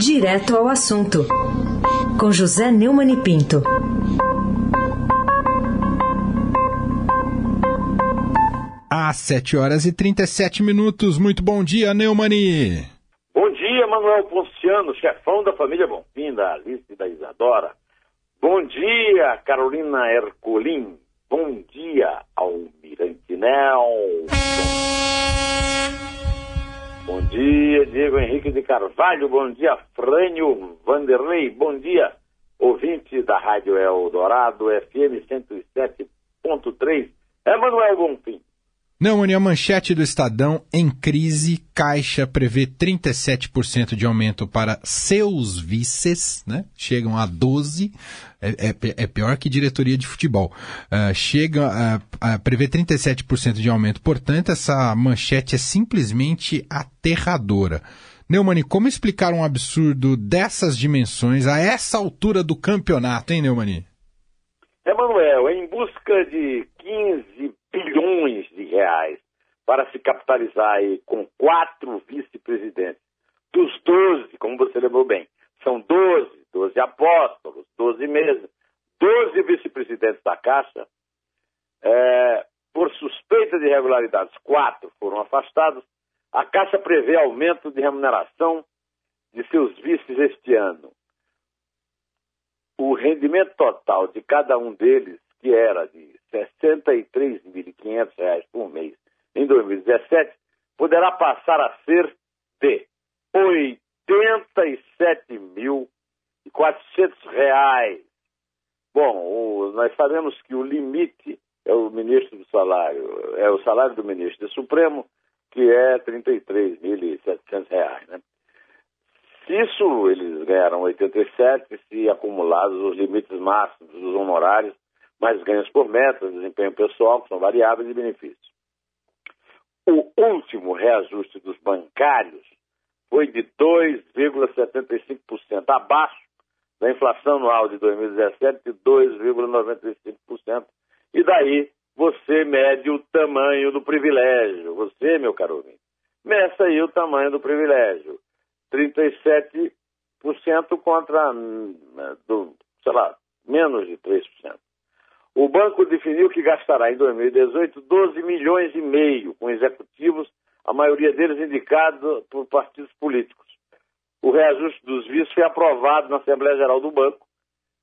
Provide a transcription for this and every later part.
Direto ao assunto, com José Neumann e Pinto. Às 7 horas e 37 minutos. Muito bom dia, Neumani. Bom dia, Manuel Ponciano, chefão da família Bonfim, da Alice e da Isadora. Bom dia, Carolina Herculin. Bom dia, Almirante Nelson. Bom dia, Diego Henrique de Carvalho. Bom dia, Frânio Vanderlei. Bom dia, ouvinte da Rádio Eldorado, FM 107.3. Emanuel Bonfim. Não, Mani, a manchete do Estadão, em crise, Caixa prevê 37% de aumento para seus vices, né? Chegam a 12, é, é, é pior que diretoria de futebol. Uh, chega a, a prever 37% de aumento, portanto, essa manchete é simplesmente aterradora. Neumani, como explicar um absurdo dessas dimensões a essa altura do campeonato, hein, Neumani? Emanuel, em busca de 15 bilhões reais para se capitalizar aí com quatro vice-presidentes. Dos 12, como você lembrou bem, são 12, 12 apóstolos, 12 mesas, 12 vice-presidentes da Caixa. É, por suspeita de irregularidades, quatro foram afastados. A Caixa prevê aumento de remuneração de seus vices este ano. O rendimento total de cada um deles, que era de R$ 63.500 por mês em 2017, poderá passar a ser de R$ 87.400. Bom, o, nós sabemos que o limite é o ministro do salário, é o salário do ministro do Supremo, que é R$ 33.700, né? Isso eles ganharam 87, se acumulados os limites máximos dos honorários, mais ganhos por metro, desempenho pessoal, que são variáveis e benefícios. O último reajuste dos bancários foi de 2,75%, abaixo da inflação anual de 2017 de 2,95%. E daí você mede o tamanho do privilégio. Você, meu caro ouvinte, meça aí o tamanho do privilégio. 37% contra, hum, do, sei lá, menos de 3%. O banco definiu que gastará em 2018 12 milhões e meio com executivos, a maioria deles indicados por partidos políticos. O reajuste dos vistos foi aprovado na Assembleia Geral do Banco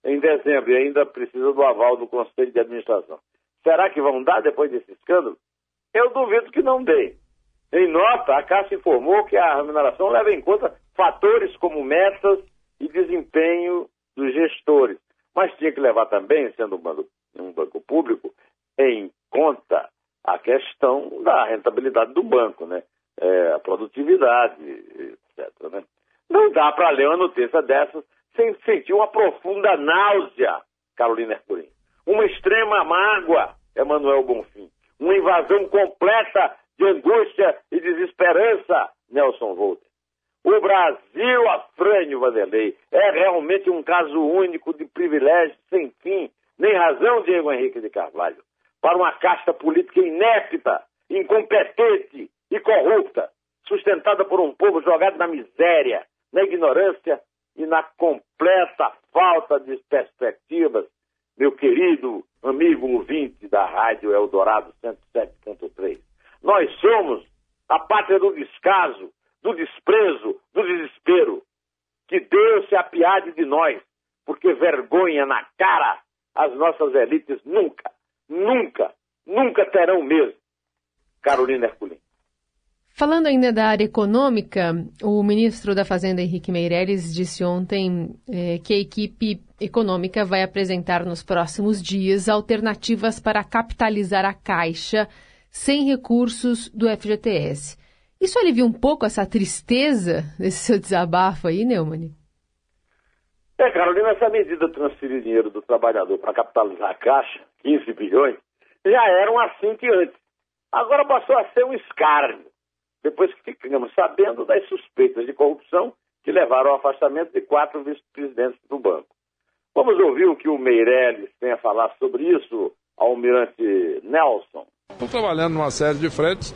em dezembro e ainda precisa do aval do Conselho de Administração. Será que vão dar depois desse escândalo? Eu duvido que não dê. Em nota, a Caixa informou que a remuneração leva em conta fatores como metas e desempenho dos gestores, mas tinha que levar também, sendo um banco, um banco público, em conta a questão da rentabilidade do banco, né? É, a produtividade, etc. Né? Não dá para ler uma notícia dessas sem sentir uma profunda náusea, Carolina Herculin. Uma extrema mágoa, Emanuel Bonfim. Uma invasão completa de angústia e desesperança, Nelson Volter. O Brasil, Afrânio Vanderlei, é realmente um caso único de privilégio sem fim, nem razão, Diego Henrique de Carvalho, para uma casta política inépita, incompetente e corrupta, sustentada por um povo jogado na miséria, na ignorância e na completa falta de perspectivas, meu querido amigo ouvinte da Rádio Eldorado 107.3. Nós somos a pátria do descaso, do desprezo, do desespero. Que Deus se apiade de nós, porque vergonha na cara as nossas elites nunca, nunca, nunca terão mesmo. Carolina Herculin. Falando ainda da área econômica, o ministro da Fazenda, Henrique Meirelles, disse ontem eh, que a equipe econômica vai apresentar nos próximos dias alternativas para capitalizar a Caixa sem recursos do FGTS. Isso alivia um pouco essa tristeza desse seu desabafo aí, Neumann? É, Carolina, essa medida de transferir dinheiro do trabalhador para capitalizar a Caixa, 15 bilhões, já eram assim que antes. Agora passou a ser um escárnio depois que ficamos sabendo das suspeitas de corrupção que levaram ao afastamento de quatro vice-presidentes do banco. Vamos ouvir o que o Meirelles tem a falar sobre isso, almirante Nelson. Estamos trabalhando numa série de frentes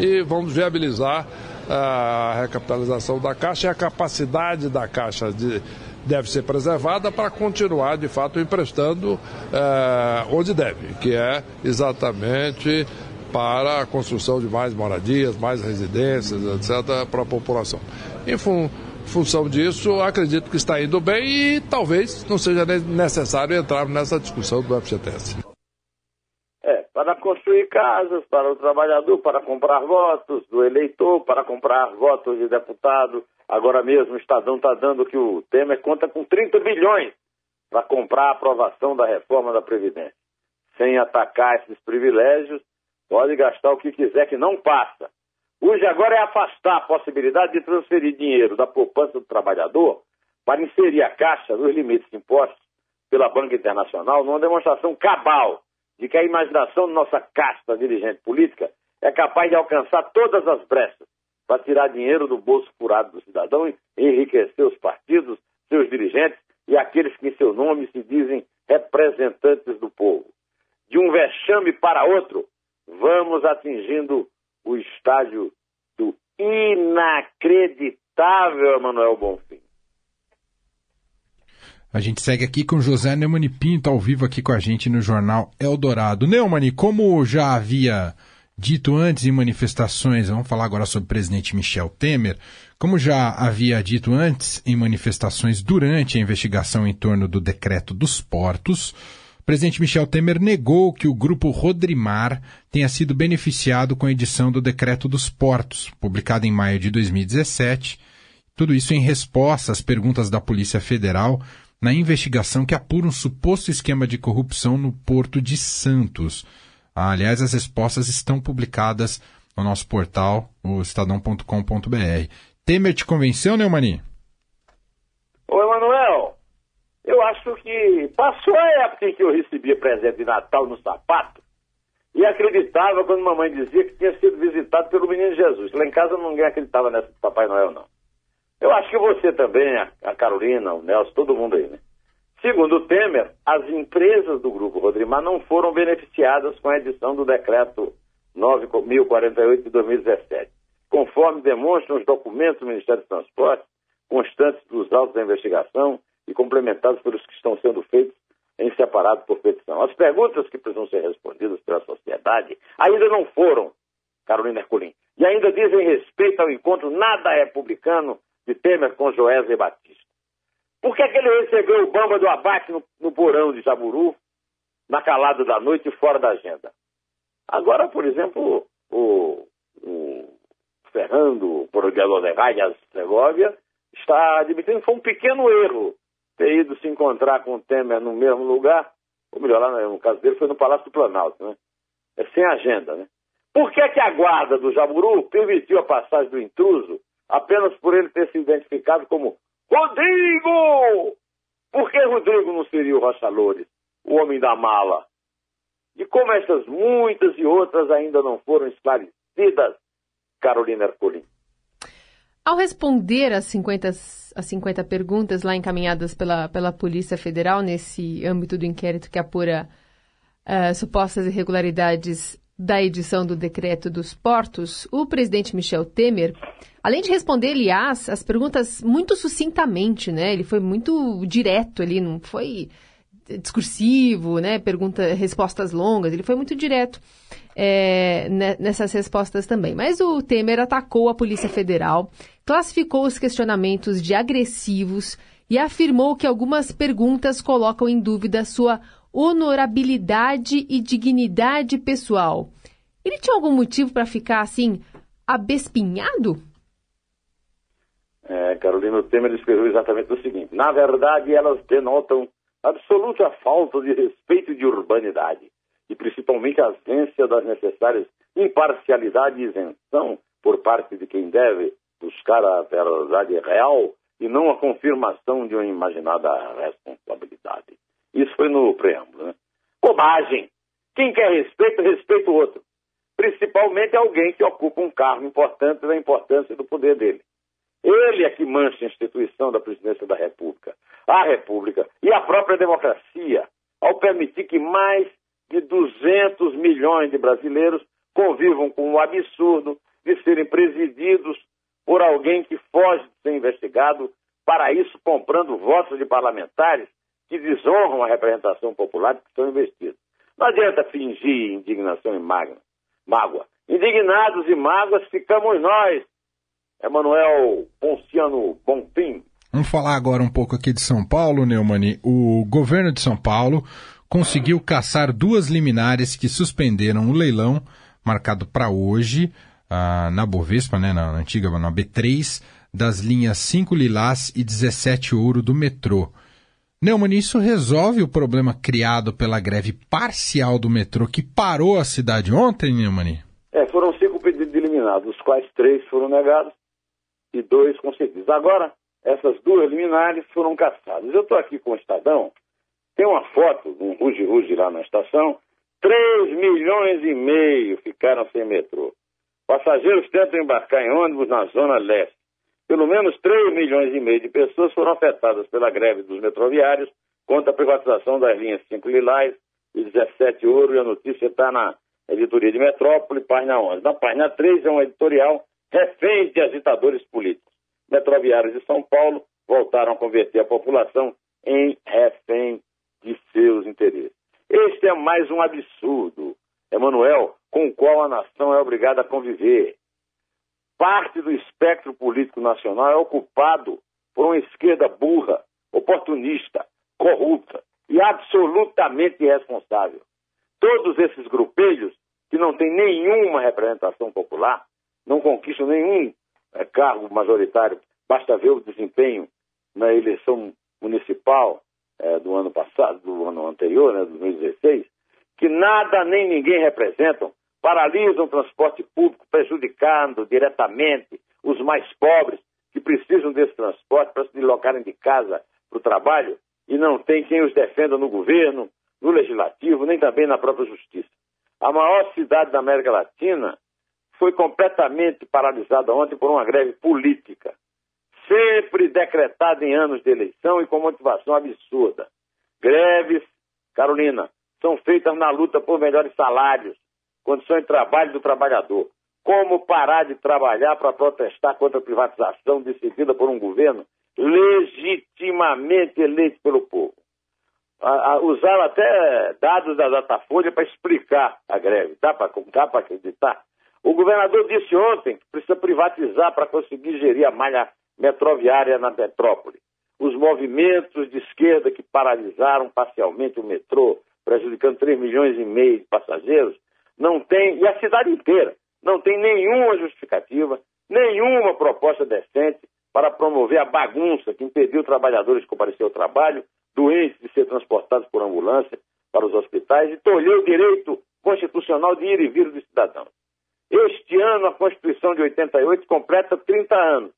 e vamos viabilizar a recapitalização da Caixa e a capacidade da Caixa de, deve ser preservada para continuar, de fato, emprestando eh, onde deve, que é exatamente para a construção de mais moradias, mais residências, etc., para a população. Em fun função disso, acredito que está indo bem e talvez não seja necessário entrar nessa discussão do FGTS. Construir casas para o trabalhador, para comprar votos do eleitor, para comprar votos de deputado. Agora mesmo o Estadão está dando que o Temer conta com 30 bilhões para comprar a aprovação da reforma da Previdência. Sem atacar esses privilégios, pode gastar o que quiser que não passa. Hoje agora é afastar a possibilidade de transferir dinheiro da poupança do trabalhador para inserir a Caixa nos limites impostos pela Banca Internacional numa demonstração cabal de que a imaginação de nossa casta dirigente política é capaz de alcançar todas as brechas para tirar dinheiro do bolso furado do cidadão e enriquecer os partidos, seus dirigentes e aqueles que em seu nome se dizem representantes do povo. De um vexame para outro, vamos atingindo o estágio do inacreditável Emanuel Bonfim. A gente segue aqui com José Neumani Pinto, ao vivo aqui com a gente no jornal Eldorado. Neumani, como já havia dito antes em manifestações, vamos falar agora sobre o presidente Michel Temer, como já havia dito antes em manifestações durante a investigação em torno do decreto dos portos, o presidente Michel Temer negou que o grupo Rodrimar tenha sido beneficiado com a edição do Decreto dos Portos, publicado em maio de 2017. Tudo isso em resposta às perguntas da Polícia Federal na investigação que apura um suposto esquema de corrupção no Porto de Santos. Ah, aliás, as respostas estão publicadas no nosso portal, o estadão.com.br. Temer te convenceu, Neumani? Oi, Manuel. Eu acho que passou a época em que eu recebia presente de Natal no sapato e acreditava quando mamãe dizia que tinha sido visitado pelo menino Jesus. Lá em casa ninguém acreditava nessa de Papai Noel, não. Eu acho que você também, a Carolina, o Nelson, todo mundo aí, né? Segundo o Temer, as empresas do Grupo Rodrimar não foram beneficiadas com a edição do decreto 9.048 de 2017, conforme demonstram os documentos do Ministério do Transporte, constantes dos autos da investigação e complementados pelos que estão sendo feitos em separado por petição. As perguntas que precisam ser respondidas pela sociedade ainda não foram, Carolina Herculin, e ainda dizem respeito ao encontro nada republicano de Temer com Joésia Batista. Por que, é que ele recebeu o bamba do abate no, no porão de Jaburu, na calada da noite e fora da agenda? Agora, por exemplo, o, o Fernando Provedor de Raias Segovia está admitindo foi um pequeno erro ter ido se encontrar com o Temer no mesmo lugar, ou melhor, lá no caso dele foi no Palácio do Planalto, né? É sem agenda, né? Por que, que a guarda do Jaburu permitiu a passagem do intruso apenas por ele ter se identificado como Rodrigo! Por que Rodrigo não seria o Rocha Loures, o homem da mala? E como essas muitas e outras ainda não foram esclarecidas, Carolina Ercolim? Ao responder às 50, às 50 perguntas lá encaminhadas pela, pela Polícia Federal nesse âmbito do inquérito que apura uh, supostas irregularidades da edição do decreto dos portos, o presidente Michel Temer, além de responder, aliás, as perguntas muito sucintamente, né? Ele foi muito direto ali, não foi discursivo, né? Pergunta, respostas longas, ele foi muito direto é, nessas respostas também. Mas o Temer atacou a Polícia Federal, classificou os questionamentos de agressivos e afirmou que algumas perguntas colocam em dúvida sua honorabilidade e dignidade pessoal. Ele tinha algum motivo para ficar assim, abespinhado? É, Carolina Temer escreveu exatamente o seguinte: na verdade, elas denotam absoluta falta de respeito de urbanidade, e principalmente a ausência das necessárias imparcialidade e isenção por parte de quem deve buscar a verdade real e não a confirmação de uma imaginada responsabilidade. Isso foi no preâmbulo, né? Bobagem! Quem quer respeito, respeita o outro. Principalmente alguém que ocupa um cargo importante da importância do poder dele. Ele é que mancha a instituição da presidência da República, a República e a própria democracia, ao permitir que mais de 200 milhões de brasileiros convivam com o absurdo de serem presididos por alguém que foge de ser investigado, para isso comprando votos de parlamentares que desonram a representação popular que são investidos. Não adianta fingir indignação e mágoa. Indignados e mágoas ficamos nós. Emanuel Ponciano Bonfim. Vamos falar agora um pouco aqui de São Paulo, Neumani. O governo de São Paulo conseguiu caçar duas liminares que suspenderam o leilão marcado para hoje ah, na Bovespa, né, na, na antiga na B3, das linhas 5 Lilás e 17 Ouro do metrô. Neumann, isso resolve o problema criado pela greve parcial do metrô que parou a cidade ontem, Neumann? É, foram cinco pedidos eliminados, dos quais três foram negados e dois concedidos. Agora, essas duas liminares foram caçadas. Eu estou aqui com o Estadão, tem uma foto de um ruge-ruge lá na estação, 3 milhões e meio ficaram sem metrô. Passageiros tentam embarcar em ônibus na zona leste. Pelo menos 3 milhões e meio de pessoas foram afetadas pela greve dos metroviários contra a privatização das linhas 5 Lilás e 17 Ouro, e a notícia está na editoria de Metrópole, página 11. Na página 3 é um editorial refém de agitadores políticos. Metroviários de São Paulo voltaram a converter a população em refém de seus interesses. Este é mais um absurdo, Emanuel, com o qual a nação é obrigada a conviver parte do espectro político nacional é ocupado por uma esquerda burra, oportunista, corrupta e absolutamente irresponsável. Todos esses grupelhos, que não têm nenhuma representação popular, não conquistam nenhum é, cargo majoritário, basta ver o desempenho na eleição municipal é, do ano passado, do ano anterior, né, 2016, que nada nem ninguém representam, paralisam o transporte público, prejudicando diretamente os mais pobres que precisam desse transporte para se deslocarem de casa para o trabalho e não tem quem os defenda no governo, no legislativo, nem também na própria justiça. A maior cidade da América Latina foi completamente paralisada ontem por uma greve política, sempre decretada em anos de eleição e com motivação absurda. Greves, Carolina, são feitas na luta por melhores salários, condições de trabalho do trabalhador. Como parar de trabalhar para protestar contra a privatização decidida por um governo legitimamente eleito pelo povo? usaram até dados da Datafolha para explicar a greve. Dá para acreditar? O governador disse ontem que precisa privatizar para conseguir gerir a malha metroviária na metrópole. Os movimentos de esquerda que paralisaram parcialmente o metrô, prejudicando 3 milhões e meio de passageiros, não tem, e a cidade inteira, não tem nenhuma justificativa, nenhuma proposta decente para promover a bagunça que impediu trabalhadores de comparecer ao trabalho, doentes de ser transportados por ambulância para os hospitais e tolheu o direito constitucional de ir e vir dos cidadãos. Este ano, a Constituição de 88 completa 30 anos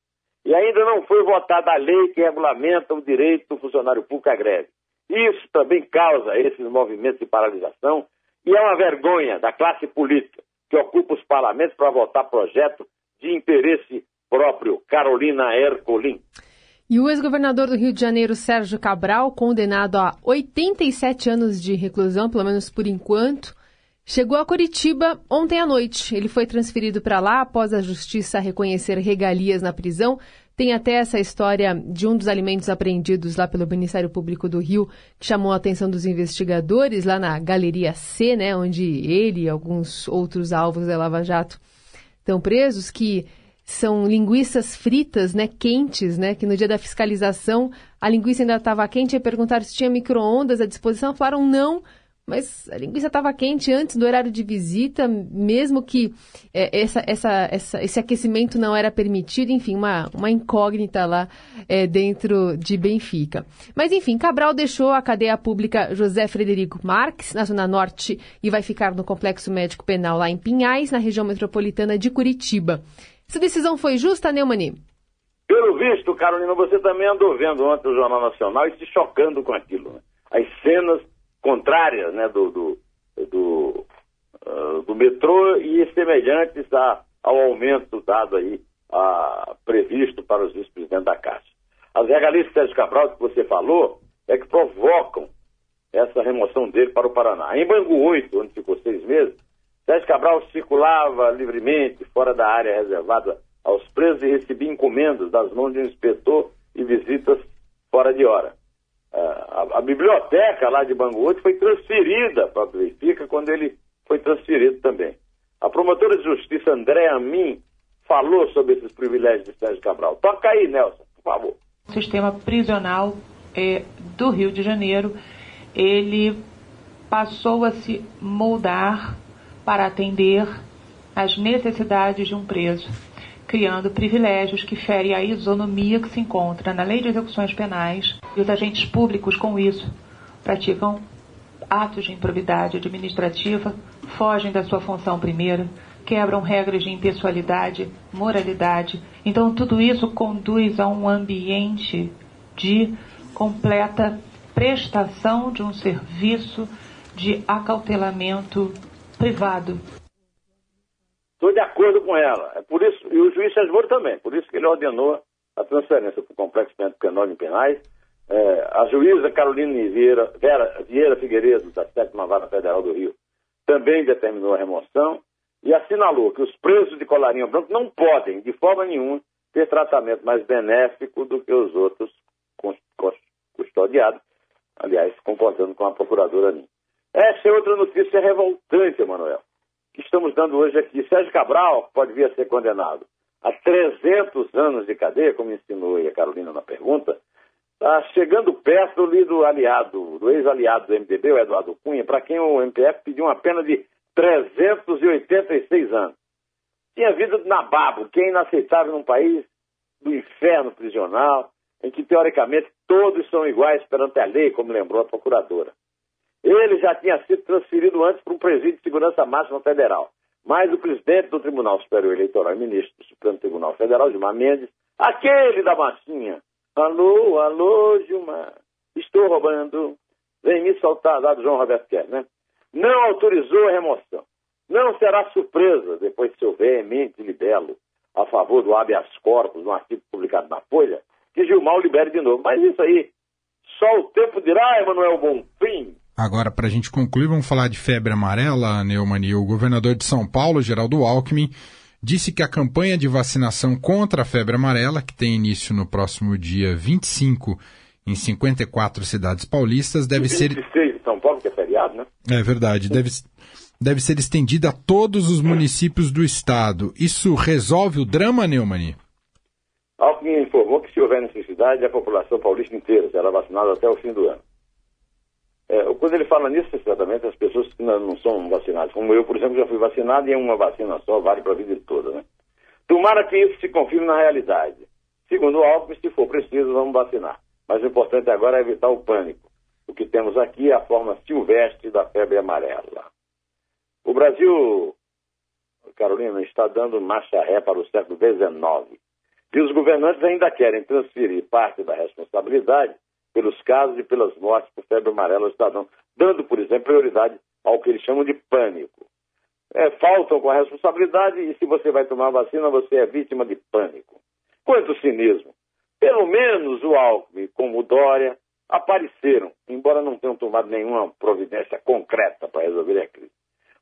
e ainda não foi votada a lei que regulamenta o direito do funcionário público à greve. Isso também causa esses movimentos de paralisação e é uma vergonha da classe política que ocupa os parlamentos para votar projeto de interesse próprio. Carolina Ercolim. E o ex-governador do Rio de Janeiro, Sérgio Cabral, condenado a 87 anos de reclusão, pelo menos por enquanto, chegou a Curitiba ontem à noite. Ele foi transferido para lá após a justiça reconhecer regalias na prisão, tem até essa história de um dos alimentos apreendidos lá pelo Ministério Público do Rio, que chamou a atenção dos investigadores lá na Galeria C, né, onde ele e alguns outros alvos da Lava Jato estão presos, que são linguiças fritas, né, quentes, né, que no dia da fiscalização a linguiça ainda estava quente e perguntaram se tinha micro-ondas à disposição, falaram não, mas a linguiça estava quente antes do horário de visita, mesmo que é, essa, essa, essa, esse aquecimento não era permitido, enfim, uma, uma incógnita lá é, dentro de Benfica. Mas, enfim, Cabral deixou a cadeia pública José Frederico Marques, na Zona Norte, e vai ficar no Complexo Médico Penal lá em Pinhais, na região metropolitana de Curitiba. Essa decisão foi justa, Neumani? Pelo visto, Carolina, você também andou vendo ontem o Jornal Nacional e se chocando com aquilo. Né? As cenas contrárias né, do, do, do, uh, do metrô e semelhantes a, ao aumento dado aí, a, previsto para os vice-presidentes da Caixa. As regalias Sérgio Cabral, que você falou, é que provocam essa remoção dele para o Paraná. Em Bangu 8, onde ficou seis meses, Sérgio Cabral circulava livremente fora da área reservada aos presos e recebi encomendas das mãos de um inspetor e visitas fora de hora. A, a, biblioteca lá de Bangu foi transferida para Benfica quando ele foi transferido também. A promotora de justiça André Amin falou sobre esses privilégios de Sérgio Cabral. Toca aí, Nelson, por favor. O sistema prisional é, do Rio de Janeiro, ele passou a se moldar para atender às necessidades de um preso, criando privilégios que ferem a isonomia que se encontra na lei de execuções penais e os agentes públicos com isso praticam atos de improbidade administrativa, fogem da sua função primeira, quebram regras de impessoalidade, moralidade. Então, tudo isso conduz a um ambiente de completa prestação de um serviço de acautelamento privado. Estou de acordo com ela. É por isso, e o juiz Sérgio também, por isso que ele ordenou a transferência para o Complexo Penal em Penais. É, a juíza Carolina Vieira, Vera, Vieira Figueiredo, da 7 Vara Federal do Rio, também determinou a remoção e assinalou que os presos de colarinho branco não podem, de forma nenhuma, ter tratamento mais benéfico do que os outros custodiados, aliás, concordando com a procuradora Aninha. Essa é outra notícia revoltante, Emanuel, que estamos dando hoje aqui. Sérgio Cabral pode vir a ser condenado a 300 anos de cadeia, como ensinou a Carolina na pergunta, está chegando perto ali do aliado, do ex-aliado do MDB, o Eduardo Cunha, para quem o MPF pediu uma pena de 386 anos. Tinha vida do nababo, que é inaceitável num país do inferno prisional, em que, teoricamente, todos são iguais perante a lei, como lembrou a procuradora. Ele já tinha sido transferido antes para um presídio de segurança máxima federal. Mas o presidente do Tribunal Superior Eleitoral e ministro do Supremo Tribunal Federal, Gilmar Mendes, aquele da massinha, alô, alô, Gilmar, estou roubando, vem me soltar, lá do João Roberto Kerr, né? Não autorizou a remoção. Não será surpresa, depois de seu veemente libelo a favor do habeas corpus, no artigo publicado na Folha, que Gilmar o libere de novo. Mas isso aí, só o tempo dirá, Emanuel Bonfim. Agora, para a gente concluir, vamos falar de febre amarela, Neumann. O governador de São Paulo, Geraldo Alckmin, disse que a campanha de vacinação contra a febre amarela, que tem início no próximo dia 25 em 54 cidades paulistas, deve 26 ser. 26 de São Paulo, que é feriado, né? É verdade. Deve, deve ser estendida a todos os municípios do estado. Isso resolve o drama, Neumann? Alckmin informou que, se houver necessidade, a população paulista inteira será vacinada até o fim do ano. É, quando ele fala nisso, exatamente, as pessoas que não são vacinadas, como eu, por exemplo, já fui vacinado e é uma vacina só, vale para a vida toda, né? Tomara que isso se confirme na realidade. Segundo o Alckmin, se for preciso, vamos vacinar. Mas o importante agora é evitar o pânico. O que temos aqui é a forma silvestre da febre amarela. O Brasil, Carolina, está dando marcha ré para o século XIX. E os governantes ainda querem transferir parte da responsabilidade pelos casos e pelas mortes por febre amarela ao cidadão, dando, por exemplo, prioridade ao que eles chamam de pânico. É, faltam com a responsabilidade e se você vai tomar vacina, você é vítima de pânico. Quanto cinismo! Pelo menos o Alckmin, como o Dória, apareceram, embora não tenham tomado nenhuma providência concreta para resolver a crise.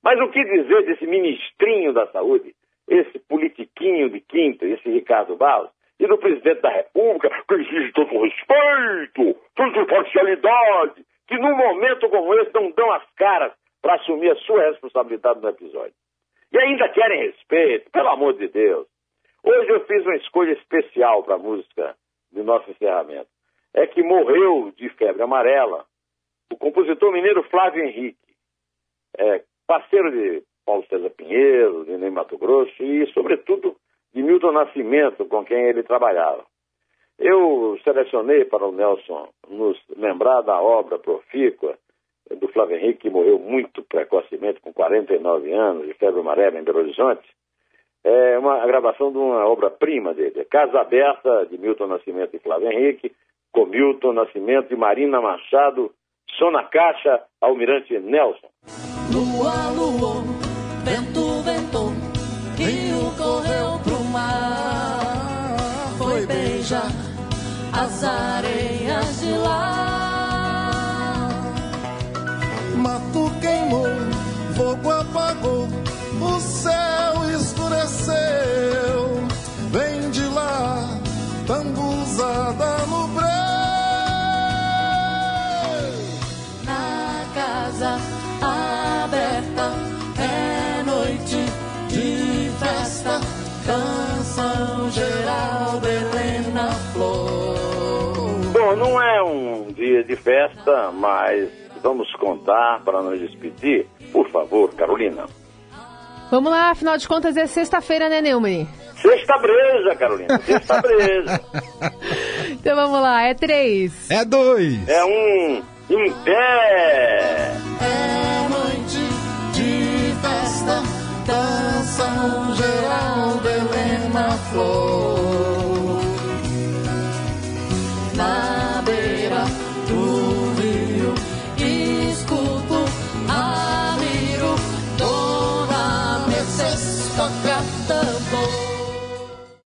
Mas o que dizer desse ministrinho da saúde esse politiquinho de quinta, esse Ricardo Barros, e do presidente da República, que exige todo respeito, toda imparcialidade, que num momento como esse não dão as caras para assumir a sua responsabilidade no episódio. E ainda querem respeito, pelo amor de Deus. Hoje eu fiz uma escolha especial para a música de nosso encerramento. É que morreu de febre amarela o compositor mineiro Flávio Henrique, é, parceiro de Paulo César Pinheiro, de Ney Mato Grosso e, sobretudo, de Milton Nascimento, com quem ele trabalhava. Eu selecionei para o Nelson nos lembrar da obra profícua do Flávio Henrique, que morreu muito precocemente, com 49 anos, de febre amarela em Belo Horizonte. É uma gravação de uma obra-prima dele, Casa Aberta, de Milton Nascimento e Flávio Henrique, com Milton Nascimento e Marina Machado, som na caixa, Almirante Nelson. Lua, lua. Vento as dia de festa, mas vamos contar para nos despedir. Por favor, Carolina. Vamos lá, afinal de contas é sexta-feira, né, Neumann? Sexta breja, Carolina. Sexta breja. então vamos lá, é três. É dois. É um. Em pé. É noite de festa, dança geral, Belém na flor.